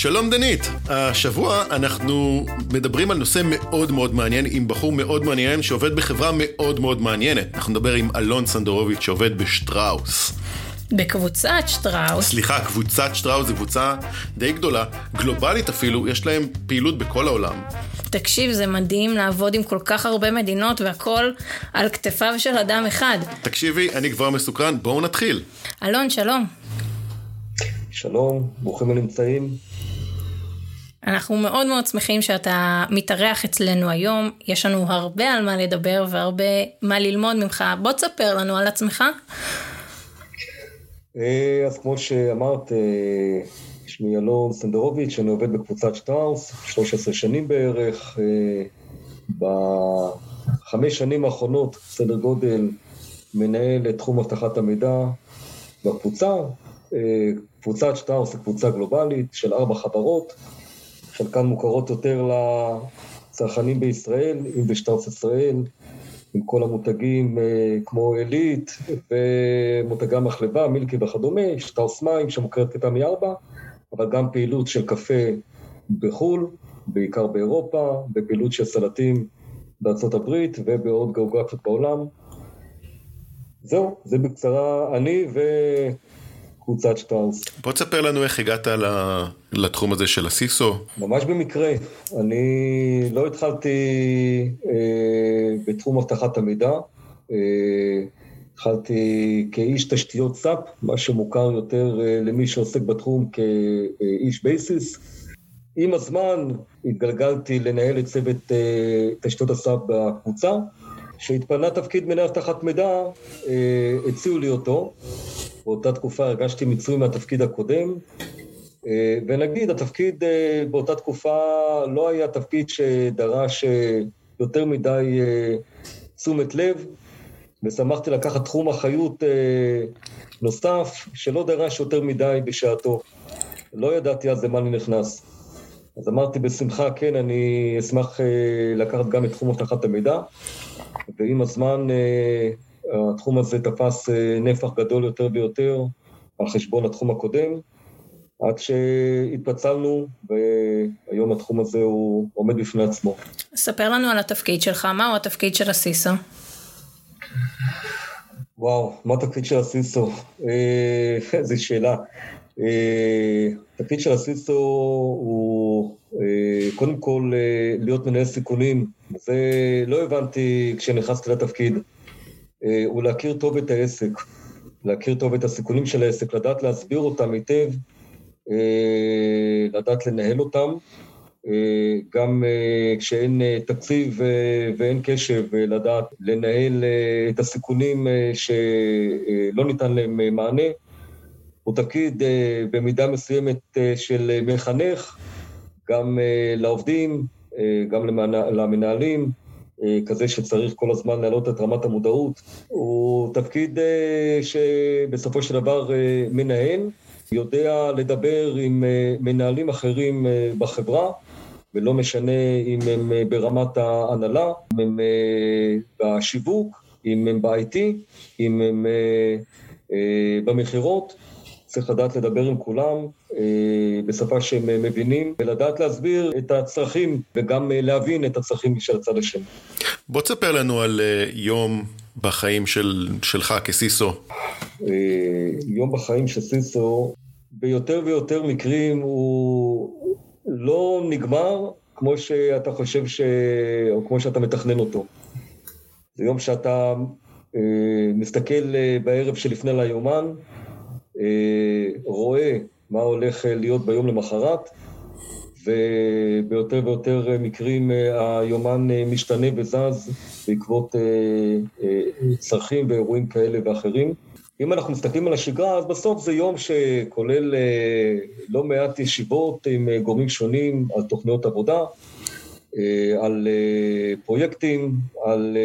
שלום דנית, השבוע אנחנו מדברים על נושא מאוד מאוד מעניין עם בחור מאוד מעניין שעובד בחברה מאוד מאוד מעניינת. אנחנו נדבר עם אלון סנדרוביץ' שעובד בשטראוס. בקבוצת שטראוס. סליחה, קבוצת שטראוס זו קבוצה די גדולה, גלובלית אפילו, יש להם פעילות בכל העולם. תקשיב, זה מדהים לעבוד עם כל כך הרבה מדינות והכל על כתפיו של אדם אחד. תקשיבי, אני כבר מסוקרן, בואו נתחיל. אלון, שלום. שלום, ברוכים הנמצאים. אנחנו מאוד מאוד שמחים שאתה מתארח אצלנו היום, יש לנו הרבה על מה לדבר והרבה מה ללמוד ממך. בוא תספר לנו על עצמך. אה, אז כמו שאמרת, אה, שמי אלון סנדרוביץ', אני עובד בקבוצת שטראוס, 13 שנים בערך. אה, בחמש שנים האחרונות, סדר גודל, מנהל את תחום אבטחת המידע בקבוצה. קבוצת שטראוס היא קבוצה גלובלית של ארבע חברות, חלקן מוכרות יותר לצרכנים בישראל, אם בשטראוס ישראל, עם כל המותגים אה, כמו עילית ומותגי המחלבה, מילקי וכדומה, שטראוס מים שמוכרת כתמי מארבע, אבל גם פעילות של קפה בחו"ל, בעיקר באירופה, בפעילות של סלטים בארצות הברית ובעוד גיאוגרפיות בעולם. זהו, זה בקצרה אני וקבוצת שטראוס. בוא תספר לנו איך הגעת לתחום הזה של ה CISO. ממש במקרה. אני לא התחלתי אה, בתחום אבטחת המידע. אה, התחלתי כאיש תשתיות SAP, מה שמוכר יותר אה, למי שעוסק בתחום כאיש Basis. עם הזמן התגלגלתי לנהל את צוות אה, תשתיות הסאפ בקבוצה. כשהתפנה תפקיד מנהל אבטחת מידע, אה, הציעו לי אותו. באותה תקופה הרגשתי מיצוי מהתפקיד הקודם, אה, ונגיד, התפקיד אה, באותה תקופה לא היה תפקיד שדרש אה, יותר מדי תשומת לב, ושמחתי לקחת תחום אחריות נוסף, שלא דרש יותר מדי בשעתו. לא ידעתי אז למה אני נכנס. אז אמרתי בשמחה, כן, אני אשמח לקחת גם את תחום אבטחת המידע, ועם הזמן התחום הזה תפס נפח גדול יותר ויותר על חשבון התחום הקודם. עד שהתפצלנו, והיום התחום הזה הוא עומד בפני עצמו. ספר לנו על התפקיד שלך, מהו התפקיד של הסיסו? וואו, מה התפקיד של הסיסו? אה, איזו שאלה. אה, התפקיד של הסיסו הוא אה, קודם כל להיות מנהל סיכונים. זה לא הבנתי כשנכנסתי לתפקיד. הוא להכיר טוב את העסק, להכיר טוב את הסיכונים של העסק, לדעת להסביר אותם היטב. אה, לדעת לנהל אותם, אה, גם אה, כשאין תקציב ואין קשב, לדעת לנהל את הסיכונים שלא ניתן להם מענה. הוא תפקיד במידה מסוימת של מחנך, גם לעובדים, גם למנהלים, כזה שצריך כל הזמן להעלות את רמת המודעות. הוא תפקיד שבסופו של דבר מנהל, יודע לדבר עם אה, מנהלים אחרים אה, בחברה, ולא משנה אם הם אה, ברמת ההנהלה, אם הם בשיווק, אם הם ב-IT, אם הם במכירות. צריך לדעת לדבר עם כולם בשפה שהם מבינים, ולדעת להסביר את הצרכים וגם להבין את הצרכים של הצד השני. בוא תספר לנו על יום בחיים של, שלך כסיסו? יום בחיים של סיסו, ביותר ויותר מקרים הוא לא נגמר כמו שאתה חושב ש... או כמו שאתה מתכנן אותו. זה יום שאתה אה, מסתכל אה, בערב שלפני ליומן, אה, רואה מה הולך להיות ביום למחרת, וביותר ויותר מקרים אה, היומן אה, משתנה וזז בעקבות אה, צרכים ואירועים כאלה ואחרים. אם אנחנו מסתכלים על השגרה, אז בסוף זה יום שכולל לא מעט ישיבות עם גורמים שונים על תוכניות עבודה, על פרויקטים, על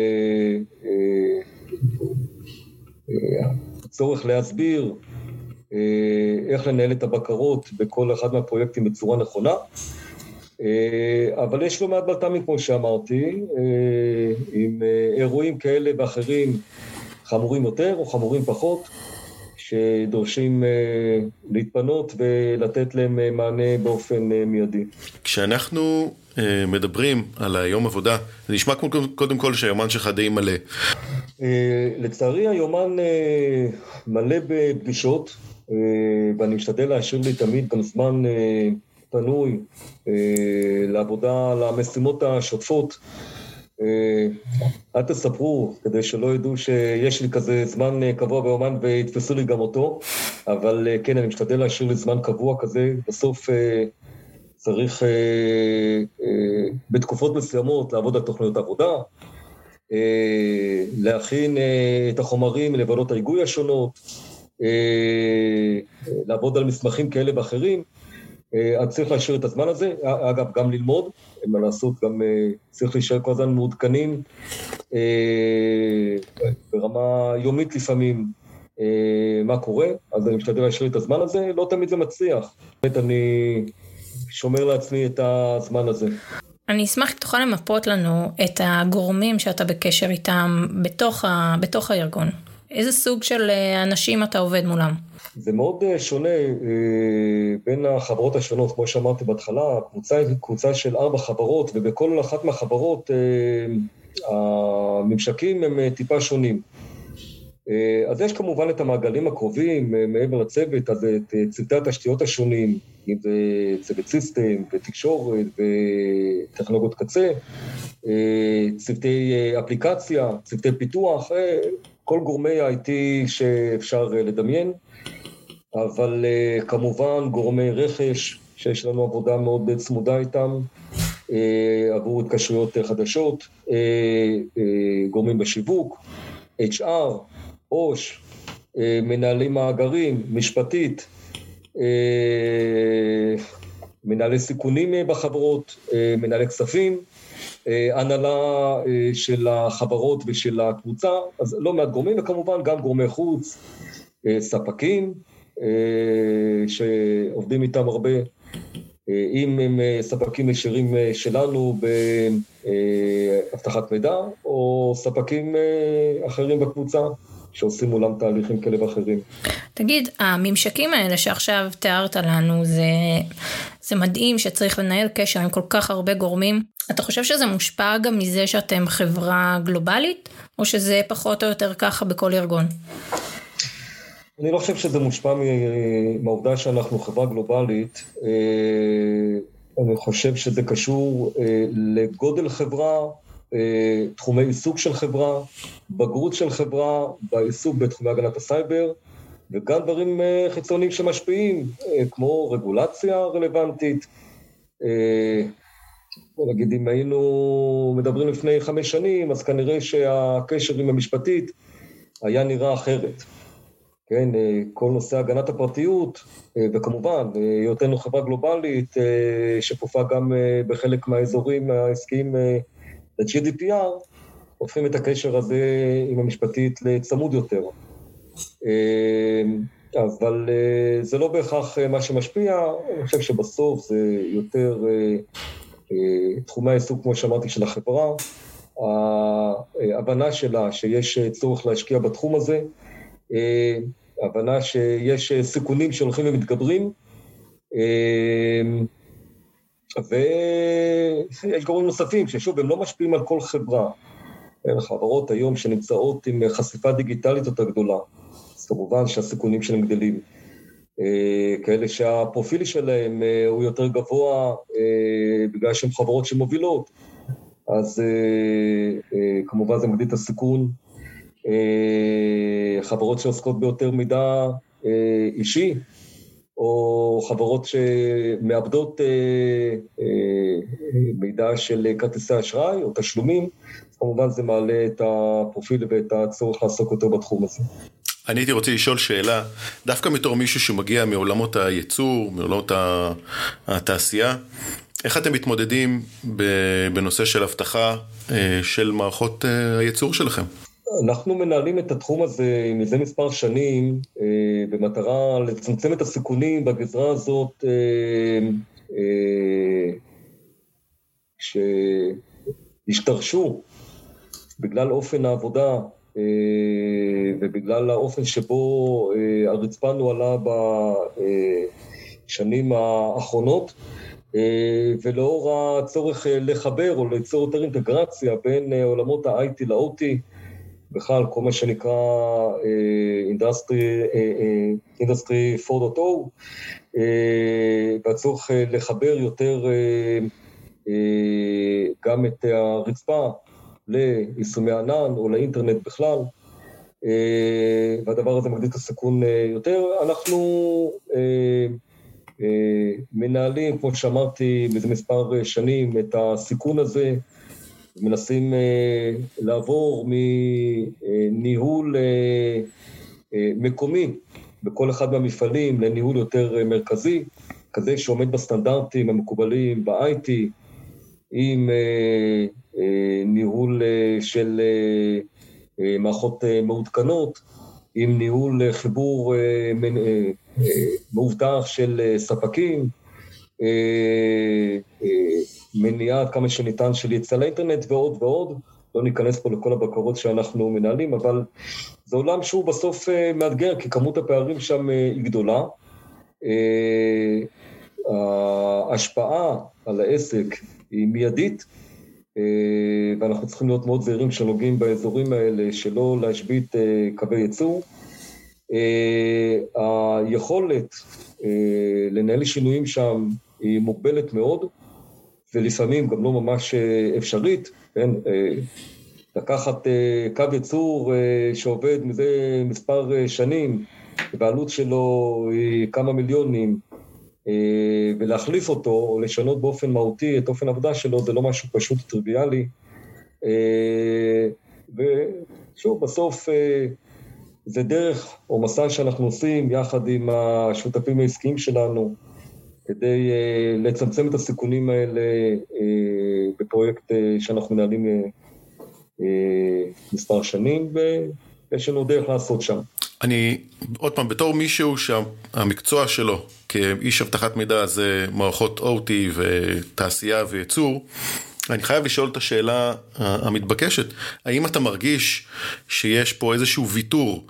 צורך להסביר אה, איך לנהל את הבקרות בכל אחד מהפרויקטים בצורה נכונה. אה, אבל יש לא מעט בלת"מים, כמו שאמרתי, אה, עם אירועים כאלה ואחרים חמורים יותר או חמורים פחות, שדורשים להתפנות ולתת להם מענה באופן מיידי. כשאנחנו מדברים על היום עבודה, זה נשמע קודם כל שהיומן שלך די מלא. לצערי היומן מלא בפגישות, ואני משתדל להשאיר לי תמיד גם זמן פנוי לעבודה, למשימות השוטפות. אל תספרו, כדי שלא ידעו שיש לי כזה זמן קבוע ביומן ויתפסו לי גם אותו, אבל כן, אני משתדל להשאיר לי זמן קבוע כזה. בסוף צריך בתקופות מסוימות לעבוד על תוכניות עבודה, להכין את החומרים לוועדות ההיגוי השונות, לעבוד על מסמכים כאלה ואחרים. אז צריך להשאיר את הזמן הזה, אגב, גם ללמוד, אין מה לעשות, גם צריך להישאר כל הזמן מעודכנים, ברמה יומית לפעמים, מה קורה, אז אני משתדל להשאיר את הזמן הזה, לא תמיד זה מצליח. באמת, אני שומר לעצמי את הזמן הזה. אני אשמח אם תוכל למפות לנו את הגורמים שאתה בקשר איתם בתוך, ה... בתוך הארגון. איזה סוג של אנשים אתה עובד מולם? זה מאוד שונה בין החברות השונות, כמו שאמרתי בהתחלה, קבוצה היא קבוצה של ארבע חברות, ובכל אחת מהחברות הממשקים הם טיפה שונים. אז יש כמובן את המעגלים הקרובים מעבר לצוות, אז את צוותי התשתיות השונים, אם זה צוות סיסטם ותקשורת וטכנולוגיות קצה, צוותי אפליקציה, צוותי פיתוח, כל גורמי ה-IT שאפשר לדמיין, אבל כמובן גורמי רכש, שיש לנו עבודה מאוד צמודה איתם, עבור התקשרויות חדשות, גורמים בשיווק, HR, עו"ש, מנהלי מאגרים, משפטית, מנהלי סיכונים בחברות, מנהלי כספים, הנהלה של החברות ושל הקבוצה, אז לא מעט גורמים, וכמובן גם גורמי חוץ, ספקים, שעובדים איתם הרבה, אם הם ספקים ישירים שלנו באבטחת מידע, או ספקים אחרים בקבוצה. שעושים מולם תהליכים כאלה ואחרים. תגיד, הממשקים האלה שעכשיו תיארת לנו, זה, זה מדהים שצריך לנהל קשר עם כל כך הרבה גורמים. אתה חושב שזה מושפע גם מזה שאתם חברה גלובלית, או שזה פחות או יותר ככה בכל ארגון? אני לא חושב שזה מושפע מהעובדה שאנחנו חברה גלובלית. אני חושב שזה קשור לגודל חברה, תחומי עיסוק של חברה, בגרות של חברה, בעיסוק בתחומי הגנת הסייבר, וגם דברים חיצוניים שמשפיעים, כמו רגולציה רלוונטית. בוא נגיד, אם היינו מדברים לפני חמש שנים, אז כנראה שהקשר עם המשפטית היה נראה אחרת. כן, כל נושא הגנת הפרטיות, וכמובן, היותנו חברה גלובלית, שכפופה גם בחלק מהאזורים העסקיים ל-GDPR, הופכים את הקשר הזה עם המשפטית לצמוד יותר. אבל זה לא בהכרח מה שמשפיע, אני חושב שבסוף זה יותר תחומי העיסוק, כמו שאמרתי, של החברה, ההבנה שלה שיש צורך להשקיע בתחום הזה, הבנה שיש סיכונים שהולכים ומתגברים, ויש גורמים נוספים ששוב, הם לא משפיעים על כל חברה. חברות היום שנמצאות עם חשיפה דיגיטלית יותר גדולה, אז כמובן שהסיכונים שלהם גדלים. כאלה שהפרופיל שלהם הוא יותר גבוה בגלל שהן חברות שמובילות, אז כמובן זה מגדיל את הסיכון. חברות שעוסקות ביותר מידע אישי, או חברות שמאבדות מידע של כרטיסי אשראי או תשלומים, אז כמובן זה מעלה את הפרופיל ואת הצורך לעסוק יותר בתחום הזה. אני הייתי רוצה לשאול שאלה, דווקא בתור מישהו שמגיע מעולמות הייצור, מעולמות התעשייה, איך אתם מתמודדים בנושא של אבטחה של מערכות הייצור שלכם? אנחנו מנהלים את התחום הזה מזה מספר שנים במטרה לצמצם את הסיכונים בגזרה הזאת שהשתרשו בגלל אופן העבודה ובגלל האופן שבו הרצפה נוהלה בשנים האחרונות, ולאור הצורך לחבר או ליצור יותר אינטגרציה בין עולמות ה-IT ל-OT, בכלל כל מה שנקרא Industry 4.0, והצורך לחבר יותר גם את הרצפה ליישומי ענן או לאינטרנט בכלל, והדבר הזה מגדיל את הסיכון יותר. אנחנו מנהלים, כמו שאמרתי, מזה מספר שנים, את הסיכון הזה, מנסים לעבור מניהול מקומי בכל אחד מהמפעלים לניהול יותר מרכזי, כזה שעומד בסטנדרטים המקובלים ב-IT, עם ניהול של מערכות מעודכנות, עם ניהול חיבור מאובטח של ספקים, מניעה כמה שניתן של יציאה לאינטרנט ועוד ועוד. לא ניכנס פה לכל הבקרות שאנחנו מנהלים, אבל זה עולם שהוא בסוף מאתגר, כי כמות הפערים שם היא גדולה. ההשפעה על העסק היא מיידית, ואנחנו צריכים להיות מאוד זהירים כשנוגעים באזורים האלה, שלא להשבית קווי ייצור. היכולת לנהל שינויים שם היא מוגבלת מאוד, ולפעמים גם לא ממש אפשרית, כן? לקחת קו ייצור שעובד מזה מספר שנים, והעלות שלו היא כמה מיליונים, ולהחליף אותו או לשנות באופן מהותי את אופן העבודה שלו, זה לא משהו פשוט טריוויאלי. ושוב, בסוף זה דרך או מסע שאנחנו עושים יחד עם השותפים העסקיים שלנו, כדי לצמצם את הסיכונים האלה בפרויקט שאנחנו מנהלים מספר שנים, ויש לנו דרך לעשות שם. אני, עוד פעם, בתור מישהו שהמקצוע שלו כאיש אבטחת מידע זה מערכות OT ותעשייה וייצור, אני חייב לשאול את השאלה המתבקשת, האם אתה מרגיש שיש פה איזשהו ויתור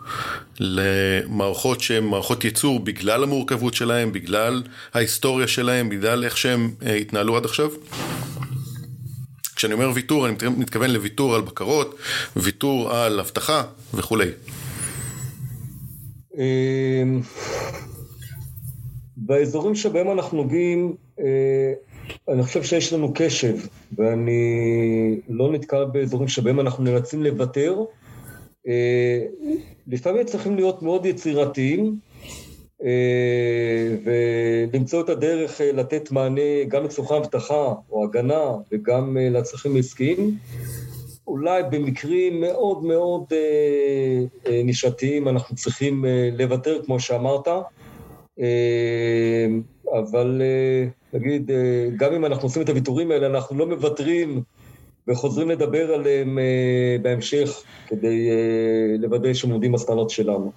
למערכות שהן מערכות ייצור בגלל המורכבות שלהן, בגלל ההיסטוריה שלהן, בגלל איך שהן התנהלו עד עכשיו? כשאני אומר ויתור, אני מתכוון לוויתור על בקרות, ויתור על אבטחה וכולי. באזורים שבהם אנחנו נוגעים, אני חושב שיש לנו קשב, ואני לא נתקע באזורים שבהם אנחנו נאלצים לוותר. לפעמים צריכים להיות מאוד יצירתיים, ולמצוא את הדרך לתת מענה גם לצורכי אבטחה או הגנה וגם לצרכים עסקיים. אולי במקרים מאוד מאוד נישתיים אנחנו צריכים לוותר, כמו שאמרת, אבל נגיד, גם אם אנחנו עושים את הוויתורים האלה, אנחנו לא מוותרים וחוזרים לדבר עליהם בהמשך כדי לוודא שהם עומדים בסטנדרט שלנו.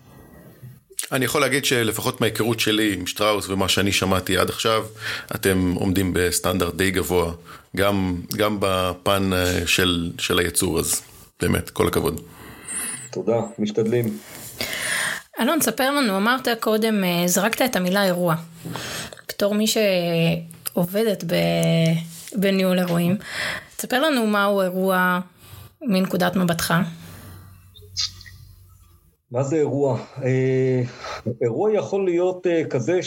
אני יכול להגיד שלפחות מההיכרות שלי עם שטראוס ומה שאני שמעתי עד עכשיו, אתם עומדים בסטנדרט די גבוה, גם, גם בפן של, של הייצור, אז באמת, כל הכבוד. תודה, משתדלים. אלון, ספר לנו, אמרת קודם, זרקת את המילה אירוע. בתור מי שעובדת בניהול אירועים, תספר לנו מהו אירוע מנקודת מבטך. מה זה אירוע? אירוע יכול להיות כזה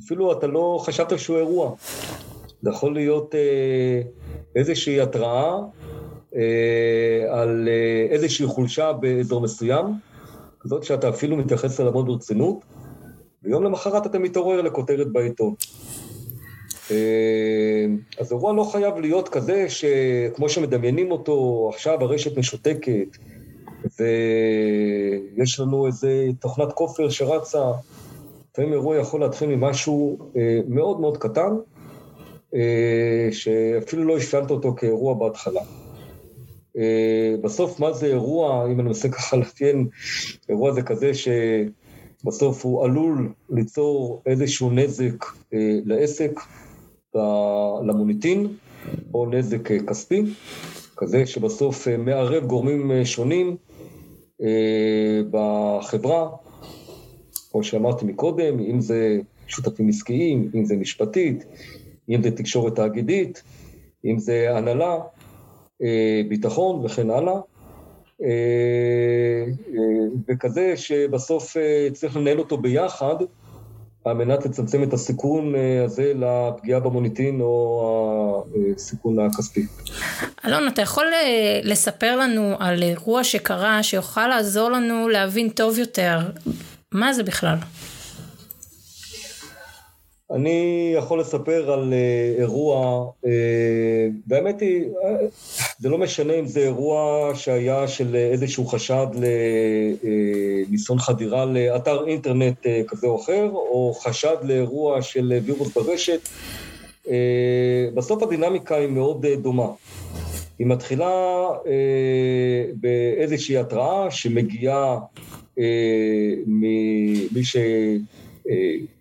שאפילו אתה לא חשבת שהוא אירוע. זה יכול להיות איזושהי התראה על איזושהי חולשה באזור מסוים, כזאת שאתה אפילו מתייחס אליה מאוד ברצינות, ויום למחרת אתה מתעורר לכותרת בעיתון. אז אירוע לא חייב להיות כזה שכמו שמדמיינים אותו, עכשיו הרשת משותקת, ויש לנו איזה תוכנת כופר שרצה, לפעמים אירוע יכול להתחיל ממשהו מאוד מאוד קטן, שאפילו לא הפיינת אותו כאירוע בהתחלה. בסוף מה זה אירוע, אם אני מנסה ככה לאפיין, אירוע זה כזה שבסוף הוא עלול ליצור איזשהו נזק לעסק, למוניטין, או נזק כספי, כזה שבסוף מערב גורמים שונים בחברה, כמו שאמרתי מקודם, אם זה שותפים עסקיים, אם זה משפטית, אם זה תקשורת תאגידית, אם זה הנהלה, ביטחון וכן הלאה. וכזה שבסוף צריך לנהל אותו ביחד על מנת לצמצם את הסיכון אה, הזה לפגיעה במוניטין או הסיכון הכספי. אלון, אתה יכול אה, לספר לנו על אירוע שקרה שיוכל לעזור לנו להבין טוב יותר מה זה בכלל? אני יכול לספר על uh, אירוע, uh, והאמת היא, uh, זה לא משנה אם זה אירוע שהיה של איזשהו חשד לניסיון uh, חדירה לאתר אינטרנט uh, כזה או אחר, או חשד לאירוע של וירוס ברשת. Uh, בסוף הדינמיקה היא מאוד uh, דומה. היא מתחילה uh, באיזושהי התראה שמגיעה uh, ממי ש... Uh,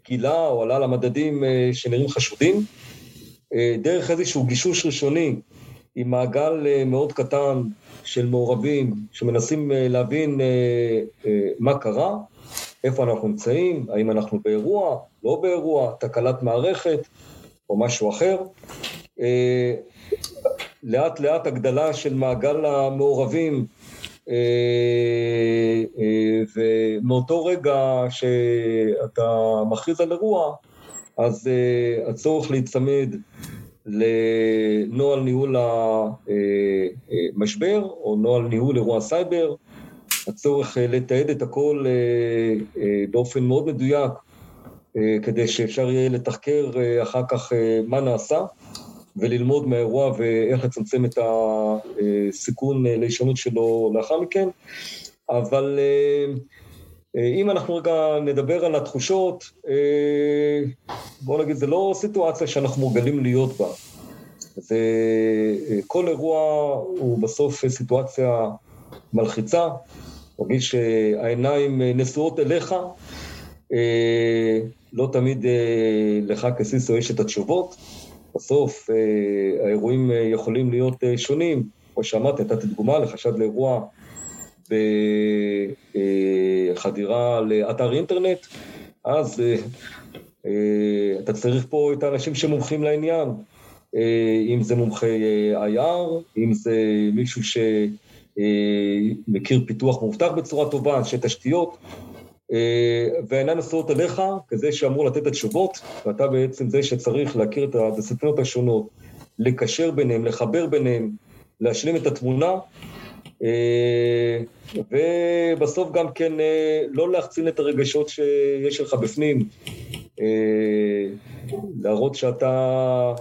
גילה או עלה למדדים אה, שנראים חשודים, אה, דרך איזשהו גישוש ראשוני עם מעגל אה, מאוד קטן של מעורבים שמנסים להבין מה קרה, איפה אנחנו נמצאים, האם אנחנו באירוע, לא באירוע, תקלת מערכת או משהו אחר. לאט לאט הגדלה של מעגל המעורבים אה, אה, ומאותו רגע שאתה מכריז על אירוע, אז אה, הצורך להיצמד לנוהל ניהול המשבר או נוהל ניהול אירוע סייבר, הצורך לתעד את הכל באופן מאוד מדויק כדי שאפשר יהיה לתחקר אחר כך מה נעשה. וללמוד מהאירוע ואיך לצמצם את הסיכון להישנות שלו לאחר מכן. אבל אה, אה, אם אנחנו רגע נדבר על התחושות, אה, בואו נגיד, זה לא סיטואציה שאנחנו מורגלים להיות בה. זה, כל אירוע הוא בסוף סיטואציה מלחיצה, מרגיש שהעיניים נשואות אליך, לא תמיד לך כסיסו יש את התשובות. בסוף אה, האירועים אה, יכולים להיות אה, שונים. כמו שאמרתי, נתתי דוגמה לחשד לאירוע בחדירה לאתר אינטרנט, אז אתה צריך פה את האנשים שמומחים לעניין. אם זה מומחי IR, אם זה מישהו שמכיר פיתוח מאובטח בצורה טובה, אנשי תשתיות. אה, והעיניים נשואות אליך כזה שאמור לתת את התשובות, ואתה בעצם זה שצריך להכיר את הדיסציפלינות השונות, לקשר ביניהם, לחבר ביניהם, להשלים את התמונה, אה, ובסוף גם כן אה, לא להחצין את הרגשות שיש לך בפנים, להראות שאתה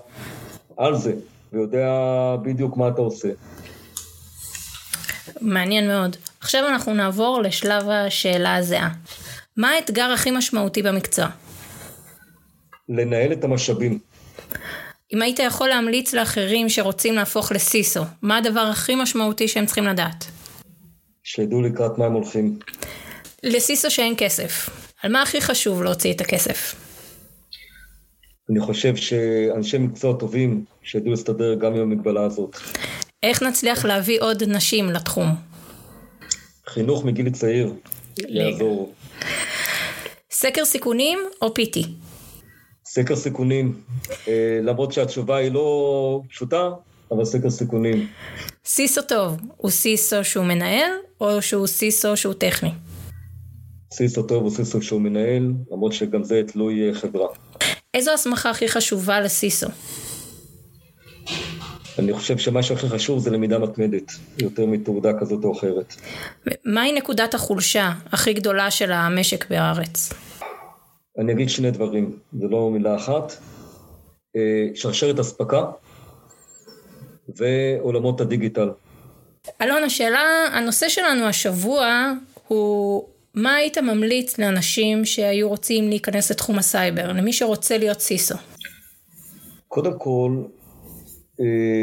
על זה ויודע בדיוק מה אתה עושה. מעניין מאוד. עכשיו אנחנו נעבור לשלב השאלה הזהה. מה האתגר הכי משמעותי במקצוע? לנהל את המשאבים. אם היית יכול להמליץ לאחרים שרוצים להפוך לסיסו, מה הדבר הכי משמעותי שהם צריכים לדעת? שידעו לקראת מה הם הולכים. לסיסו שאין כסף, על מה הכי חשוב להוציא את הכסף? אני חושב שאנשי מקצוע טובים שידעו להסתדר גם עם המגבלה הזאת. איך נצליח להביא עוד נשים לתחום? חינוך מגיל צעיר יעזור. סקר סיכונים או PT? סקר סיכונים, אה, למרות שהתשובה היא לא פשוטה, אבל סקר סיכונים. סיסו טוב, הוא סיסו שהוא מנהל, או שהוא סיסו שהוא טכני? סיסו טוב הוא סיסו שהוא מנהל, למרות שגם זה תלוי אה, חברה. איזו הסמכה הכי חשובה לסיסו? אני חושב שמה שהכי חשוב זה למידה מתמדת, יותר מתעודה כזאת או אחרת. מהי נקודת החולשה הכי גדולה של המשק בארץ? אני אגיד שני דברים, זה לא מילה אחת. אה, שרשרת אספקה ועולמות הדיגיטל. אלון, השאלה, הנושא שלנו השבוע הוא מה היית ממליץ לאנשים שהיו רוצים להיכנס לתחום הסייבר, למי שרוצה להיות CISO? קודם כל,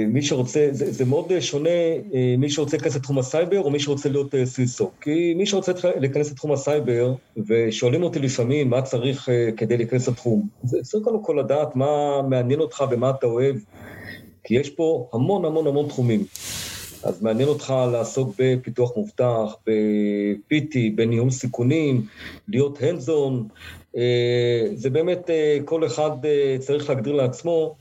מי שרוצה, זה, זה מאוד שונה אה, מי שרוצה להיכנס לתחום הסייבר או מי שרוצה להיות אה, CISO. כי מי שרוצה להיכנס לתחום הסייבר, ושואלים אותי לפעמים מה צריך כדי להיכנס לתחום, זה צריך קודם כל לדעת מה מעניין אותך ומה אתה אוהב, כי יש פה המון המון המון תחומים. אז מעניין אותך לעסוק בפיתוח מובטח, ב-PT, בניהול סיכונים, להיות hands on, זה באמת כל אחד צריך להגדיר לעצמו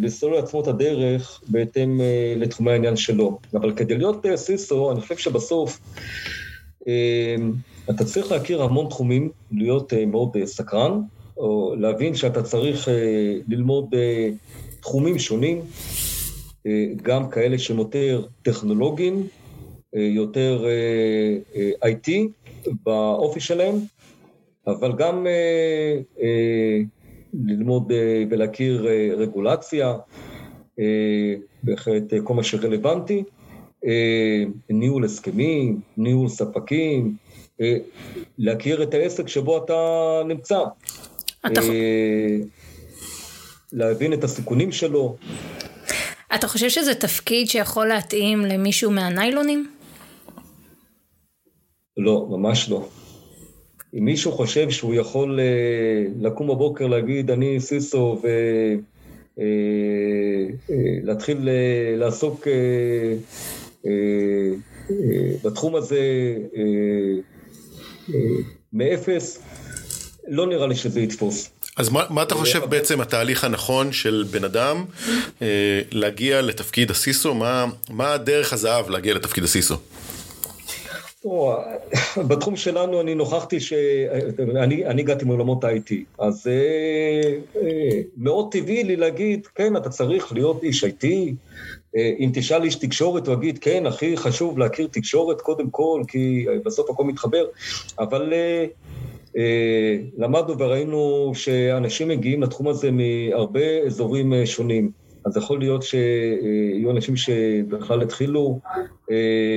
ולסלול לעצמו את הדרך בהתאם לתחומי העניין שלו. אבל כדי להיות סיסו, אני חושב שבסוף אתה צריך להכיר המון תחומים, להיות מאוד סקרן, או להבין שאתה צריך ללמוד תחומים שונים, גם כאלה שהם יותר טכנולוגיים, יותר IT באופי שלהם, אבל גם ללמוד ולהכיר רגולציה, בהחלט כל מה שרלוונטי, ניהול הסכמים, ניהול ספקים, להכיר את העסק שבו אתה נמצא. אתה... להבין את הסיכונים שלו. אתה חושב שזה תפקיד שיכול להתאים למישהו מהניילונים? לא, ממש לא. אם מישהו חושב שהוא יכול לקום בבוקר להגיד אני סיסו ולהתחיל לעסוק בתחום הזה מאפס, לא נראה לי שזה יתפוס. אז מה, מה אתה חושב בעצם התהליך הנכון של בן אדם אה, להגיע לתפקיד הסיסו? מה, מה הדרך הזהב להגיע לתפקיד הסיסו? בתחום שלנו אני נוכחתי שאני אני הגעתי מעולמות ה-IT, אז אה, אה, מאוד טבעי לי להגיד, כן, אתה צריך להיות איש IT, אה, אם תשאל איש תקשורת, הוא יגיד, כן, הכי חשוב להכיר תקשורת קודם כל, כי בסוף הכל מתחבר, אבל למדנו וראינו שאנשים מגיעים לתחום הזה מהרבה אזורים שונים. אז יכול להיות שיהיו אנשים שבכלל התחילו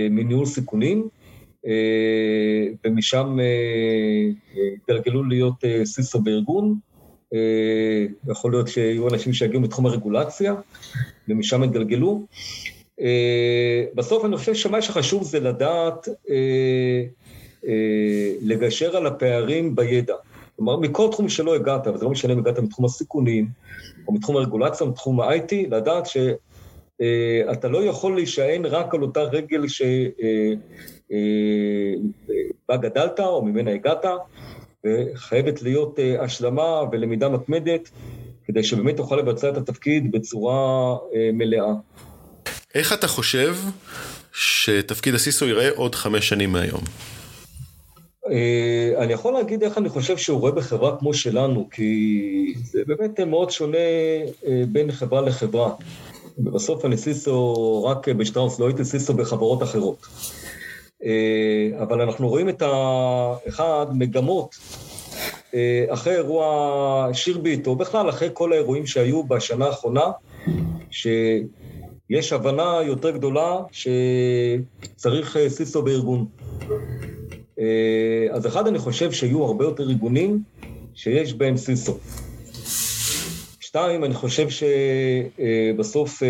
מניהול סיכונים, ומשם התגלגלו להיות סיסו בארגון. יכול להיות שיהיו אנשים שיגיעו מתחום הרגולציה, ומשם התגלגלו. בסוף אני חושב שמה שחשוב זה לדעת אה, לגשר על הפערים בידע. כלומר, מכל תחום שלא הגעת, וזה לא משנה אם הגעת מתחום הסיכונים, או מתחום הרגולציה, או מתחום ה-IT, לדעת שאתה אה, לא יכול להישען רק על אותה רגל שבה אה, גדלת או ממנה הגעת, וחייבת להיות השלמה ולמידה מתמדת, כדי שבאמת תוכל לבצע את התפקיד בצורה מלאה. איך אתה חושב שתפקיד הסיסו ייראה עוד חמש שנים מהיום? אה, אני יכול להגיד איך אני חושב שהוא רואה בחברה כמו שלנו, כי זה באמת מאוד שונה אה, בין חברה לחברה. ובסוף אני סיסו רק בשטראוס, לא הייתי סיסו בחברות אחרות. אה, אבל אנחנו רואים את האחד, מגמות, אחרי אירוע שירביט, או בכלל אחרי כל האירועים שהיו בשנה האחרונה, שיש הבנה יותר גדולה שצריך סיסו בארגון. אה, אז אחד, אני חושב שיהיו הרבה יותר ארגונים שיש בהם סיסו. שתיים, אני חושב שבסוף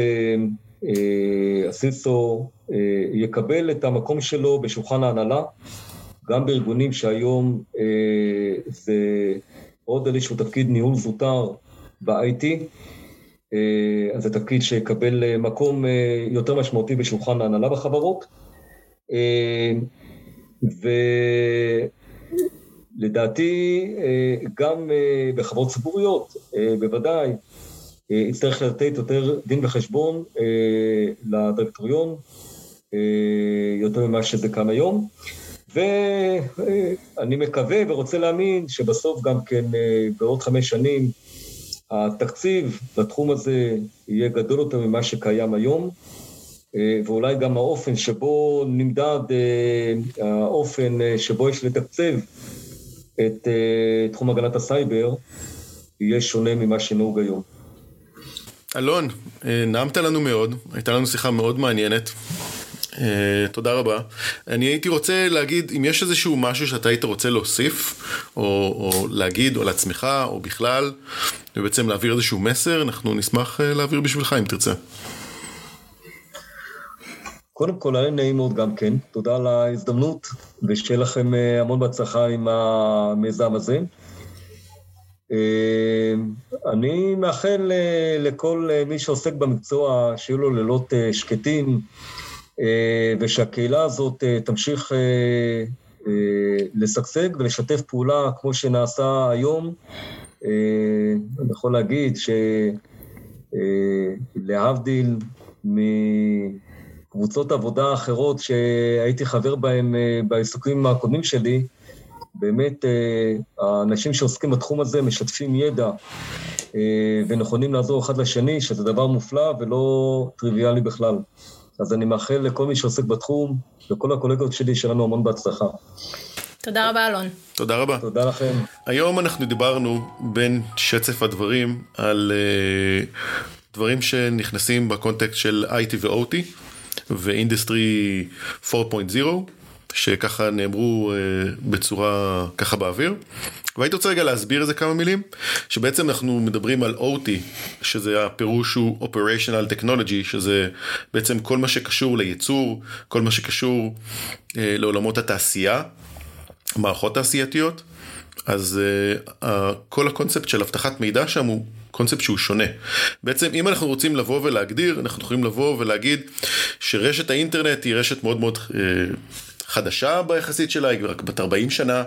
אה, אה, הסיסו יקבל את המקום שלו בשולחן ההנהלה, גם בארגונים שהיום זה עוד איזשהו תפקיד ניהול זוטר ב-IT, אז זה תפקיד שיקבל מקום יותר משמעותי בשולחן ההנהלה בחברות. ולדעתי אה, גם אה, בחברות ציבוריות, אה, בוודאי, יצטרך לתת יותר דין וחשבון לדירקטוריון, יותר ממה שזה כאן היום. ואני מקווה ורוצה להאמין שבסוף גם כן בעוד חמש שנים התקציב לתחום הזה יהיה גדול יותר ממה שקיים היום. אה, ואולי גם האופן שבו נמדד, אה, האופן אה, שבו יש לתקצב את תחום הגנת הסייבר, יהיה שונה ממה שנהוג היום. אלון, נעמת לנו מאוד, הייתה לנו שיחה מאוד מעניינת. תודה רבה. אני הייתי רוצה להגיד, אם יש איזשהו משהו שאתה היית רוצה להוסיף, או, או להגיד, או לעצמך, או בכלל, ובעצם להעביר איזשהו מסר, אנחנו נשמח להעביר בשבילך אם תרצה. קודם כל, היה נעים מאוד גם כן, תודה על ההזדמנות, ושיהיה לכם אה, המון בהצלחה עם המיזם הזה. אני מאחל לכל מי שעוסק במקצוע שיהיו לו לילות שקטים, ושהקהילה הזאת תמשיך לשגשג ולשתף פעולה כמו שנעשה היום. אני יכול להגיד שלהבדיל מקבוצות עבודה אחרות שהייתי חבר בהן בעיסוקים הקודמים שלי, באמת האנשים שעוסקים בתחום הזה משתפים ידע ונכונים לעזור אחד לשני, שזה דבר מופלא ולא טריוויאלי בכלל. אז אני מאחל לכל מי שעוסק בתחום, לכל הקולגות שלי, שלנו המון בהצלחה. תודה רבה, אלון. תודה רבה. תודה לכם. היום אנחנו דיברנו בין שצף הדברים על uh, דברים שנכנסים בקונטקסט של IT ו-OT ואינדסטרי 4.0. שככה נאמרו uh, בצורה ככה באוויר. והייתי רוצה רגע להסביר איזה כמה מילים, שבעצם אנחנו מדברים על OT, שזה הפירוש הוא Operational Technology, שזה בעצם כל מה שקשור לייצור, כל מה שקשור uh, לעולמות התעשייה, מערכות תעשייתיות, אז uh, כל הקונספט של אבטחת מידע שם הוא קונספט שהוא שונה. בעצם אם אנחנו רוצים לבוא ולהגדיר, אנחנו יכולים לבוא ולהגיד שרשת האינטרנט היא רשת מאוד מאוד uh, חדשה ביחסית שלה, היא רק בת 40 שנה,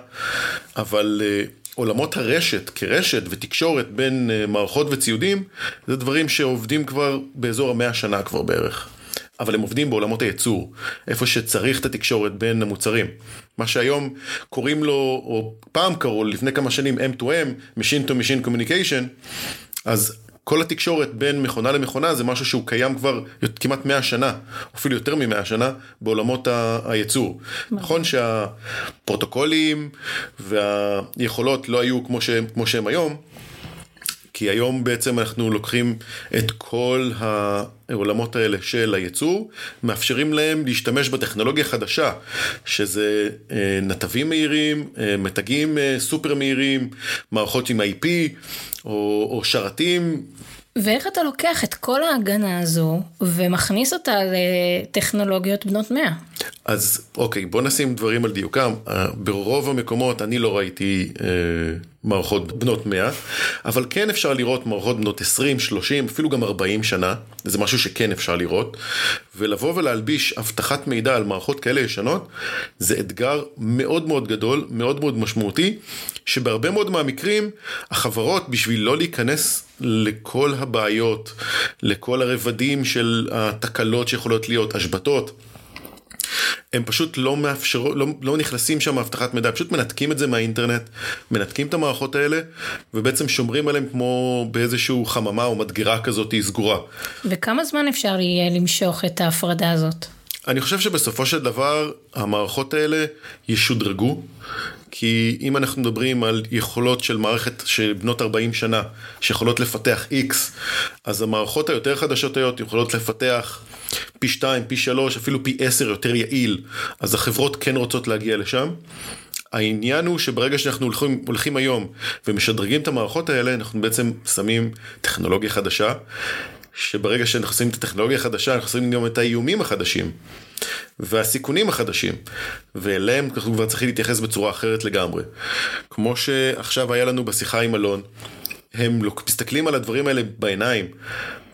אבל uh, עולמות הרשת כרשת ותקשורת בין uh, מערכות וציודים, זה דברים שעובדים כבר באזור המאה שנה כבר בערך. אבל הם עובדים בעולמות הייצור, איפה שצריך את התקשורת בין המוצרים. מה שהיום קוראים לו, או פעם קראו, לפני כמה שנים M2M, Machine to Machine Communication, אז כל התקשורת בין מכונה למכונה זה משהו שהוא קיים כבר כמעט 100 שנה, אפילו יותר מ-100 שנה, בעולמות הייצור. נכון שהפרוטוקולים והיכולות לא היו כמו שהם, כמו שהם היום, כי היום בעצם אנחנו לוקחים את כל העולמות האלה של הייצור, מאפשרים להם להשתמש בטכנולוגיה חדשה, שזה אה, נתבים מהירים, אה, מתגים אה, סופר מהירים, מערכות עם IP או, או שרתים. ואיך אתה לוקח את כל ההגנה הזו ומכניס אותה לטכנולוגיות בנות מאה? אז אוקיי, בוא נשים דברים על דיוקם. ברוב המקומות אני לא ראיתי אה, מערכות בנות 100, אבל כן אפשר לראות מערכות בנות 20, 30, אפילו גם 40 שנה, זה משהו שכן אפשר לראות, ולבוא ולהלביש אבטחת מידע על מערכות כאלה ישנות, זה אתגר מאוד מאוד גדול, מאוד מאוד משמעותי, שבהרבה מאוד מהמקרים החברות בשביל לא להיכנס לכל הבעיות, לכל הרבדים של התקלות שיכולות להיות, השבתות, הם פשוט לא מאפשרו, לא, לא נכנסים שם אבטחת מידע, פשוט מנתקים את זה מהאינטרנט, מנתקים את המערכות האלה, ובעצם שומרים עליהם כמו באיזשהו חממה או מדגרה כזאת סגורה. וכמה זמן אפשר יהיה למשוך את ההפרדה הזאת? אני חושב שבסופו של דבר המערכות האלה ישודרגו. כי אם אנחנו מדברים על יכולות של מערכת של בנות 40 שנה, שיכולות לפתח X, אז המערכות היותר חדשות היום יכולות לפתח פי 2, פי 3, אפילו פי 10 יותר יעיל, אז החברות כן רוצות להגיע לשם. העניין הוא שברגע שאנחנו הולכים, הולכים היום ומשדרגים את המערכות האלה, אנחנו בעצם שמים טכנולוגיה חדשה, שברגע שאנחנו שמים את הטכנולוגיה החדשה, אנחנו שמים גם את האיומים החדשים. והסיכונים החדשים, ואליהם אנחנו כבר צריכים להתייחס בצורה אחרת לגמרי. כמו שעכשיו היה לנו בשיחה עם אלון, הם מסתכלים על הדברים האלה בעיניים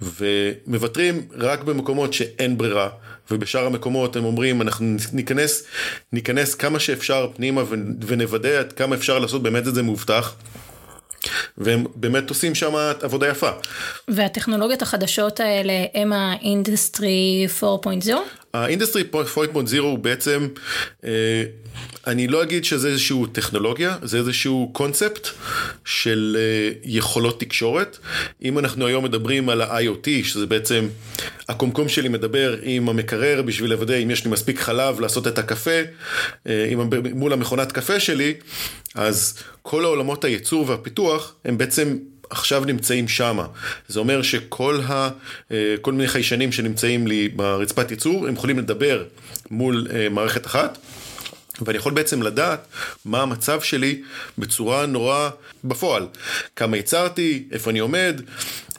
ומוותרים רק במקומות שאין ברירה ובשאר המקומות הם אומרים אנחנו ניכנס, ניכנס כמה שאפשר פנימה ונוודא עד כמה אפשר לעשות באמת את זה מאובטח. והם באמת עושים שם עבודה יפה. והטכנולוגיות החדשות האלה הם ה Industry 4.0? ה Industry 4.0 הוא בעצם, אה, אני לא אגיד שזה איזשהו טכנולוגיה, זה איזשהו קונספט של אה, יכולות תקשורת. אם אנחנו היום מדברים על ה-IoT, שזה בעצם, הקומקום שלי מדבר עם המקרר בשביל לוודא אם יש לי מספיק חלב לעשות את הקפה, אה, מול המכונת קפה שלי, אז כל העולמות הייצור והפיתוח הם בעצם עכשיו נמצאים שמה. זה אומר שכל ה, אה, כל מיני חיישנים שנמצאים לי ברצפת ייצור, הם יכולים לדבר מול אה, מערכת אחת. ואני יכול בעצם לדעת מה המצב שלי בצורה נורא בפועל. כמה ייצרתי, איפה אני עומד,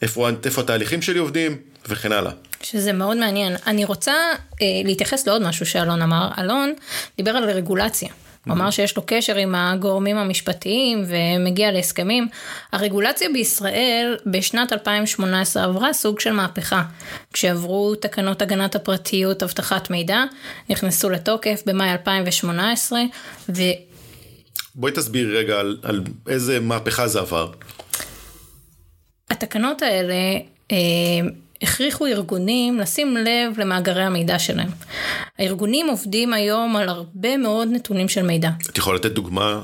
איפה, איפה התהליכים שלי עובדים, וכן הלאה. שזה מאוד מעניין. אני רוצה אה, להתייחס לעוד משהו שאלון אמר. אלון דיבר על רגולציה. הוא אמר שיש לו קשר עם הגורמים המשפטיים ומגיע להסכמים. הרגולציה בישראל בשנת 2018 עברה סוג של מהפכה. כשעברו תקנות הגנת הפרטיות, אבטחת מידע, נכנסו לתוקף במאי 2018, ו... בואי תסביר רגע על, על איזה מהפכה זה עבר. התקנות האלה אה, הכריחו ארגונים לשים לב למאגרי המידע שלהם. הארגונים עובדים היום על הרבה מאוד נתונים של מידע. את יכולה לתת דוגמה?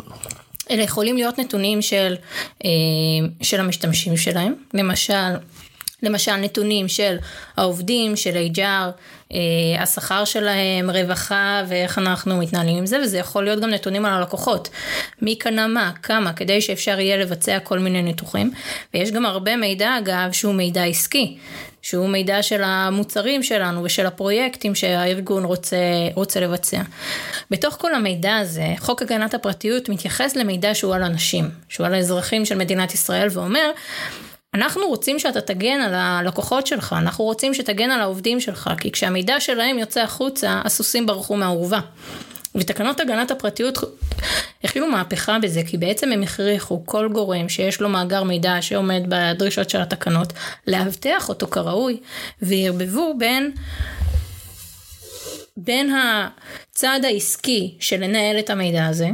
אלה יכולים להיות נתונים של, אה, של המשתמשים שלהם, למשל למשל נתונים של העובדים, של HR, אה, השכר שלהם, רווחה ואיך אנחנו מתנהלים עם זה, וזה יכול להיות גם נתונים על הלקוחות. מי קנה מה, כמה, כדי שאפשר יהיה לבצע כל מיני ניתוחים. ויש גם הרבה מידע אגב שהוא מידע עסקי. שהוא מידע של המוצרים שלנו ושל הפרויקטים שהארגון רוצה, רוצה לבצע. בתוך כל המידע הזה, חוק הגנת הפרטיות מתייחס למידע שהוא על אנשים, שהוא על האזרחים של מדינת ישראל ואומר, אנחנו רוצים שאתה תגן על הלקוחות שלך, אנחנו רוצים שתגן על העובדים שלך, כי כשהמידע שלהם יוצא החוצה, הסוסים ברחו מהאורווה. ותקנות הגנת הפרטיות הכילו מהפכה בזה, כי בעצם הם הכריחו כל גורם שיש לו מאגר מידע שעומד בדרישות של התקנות, לאבטח אותו כראוי, וערבבו בין בין הצד העסקי של לנהל את המידע הזה,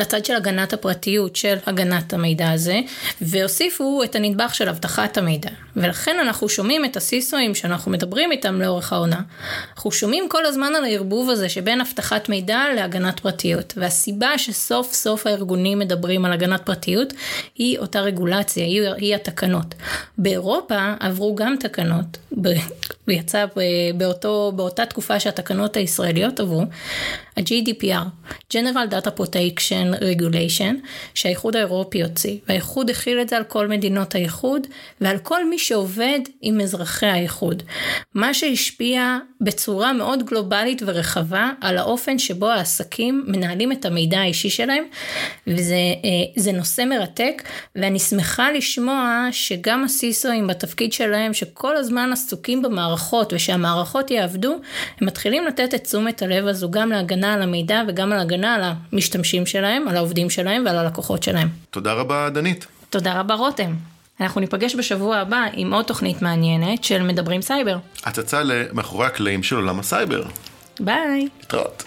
לצד של הגנת הפרטיות של הגנת המידע הזה, והוסיפו את הנדבך של אבטחת המידע. ולכן אנחנו שומעים את הסיסואים שאנחנו מדברים איתם לאורך העונה. אנחנו שומעים כל הזמן על הערבוב הזה שבין אבטחת מידע להגנת פרטיות. והסיבה שסוף סוף הארגונים מדברים על הגנת פרטיות היא אותה רגולציה, היא, היא התקנות. באירופה עברו גם תקנות, הוא יצא באותו, באותה תקופה שהתקנות הישראליות עברו, ה-GDPR, General Data Protection Regulation, שהאיחוד האירופי הוציא, והאיחוד הכיל את זה על כל מדינות האיחוד ועל כל מי שעובד עם אזרחי האיחוד. מה שהשפיע בצורה מאוד גלובלית ורחבה על האופן שבו העסקים מנהלים את המידע האישי שלהם, וזה אה, נושא מרתק, ואני שמחה לשמוע שגם הסיסואים בתפקיד שלהם, שכל הזמן עסוקים במערכות ושהמערכות יעבדו, הם מתחילים לתת את תשומת הלב הזו גם להגנה על המידע וגם על הגנה על המשתמשים שלהם, על העובדים שלהם ועל הלקוחות שלהם. תודה רבה דנית. תודה רבה רותם. אנחנו ניפגש בשבוע הבא עם עוד תוכנית מעניינת של מדברים סייבר. הצצה למאחורי הקלעים של עולם הסייבר. ביי. להתראות.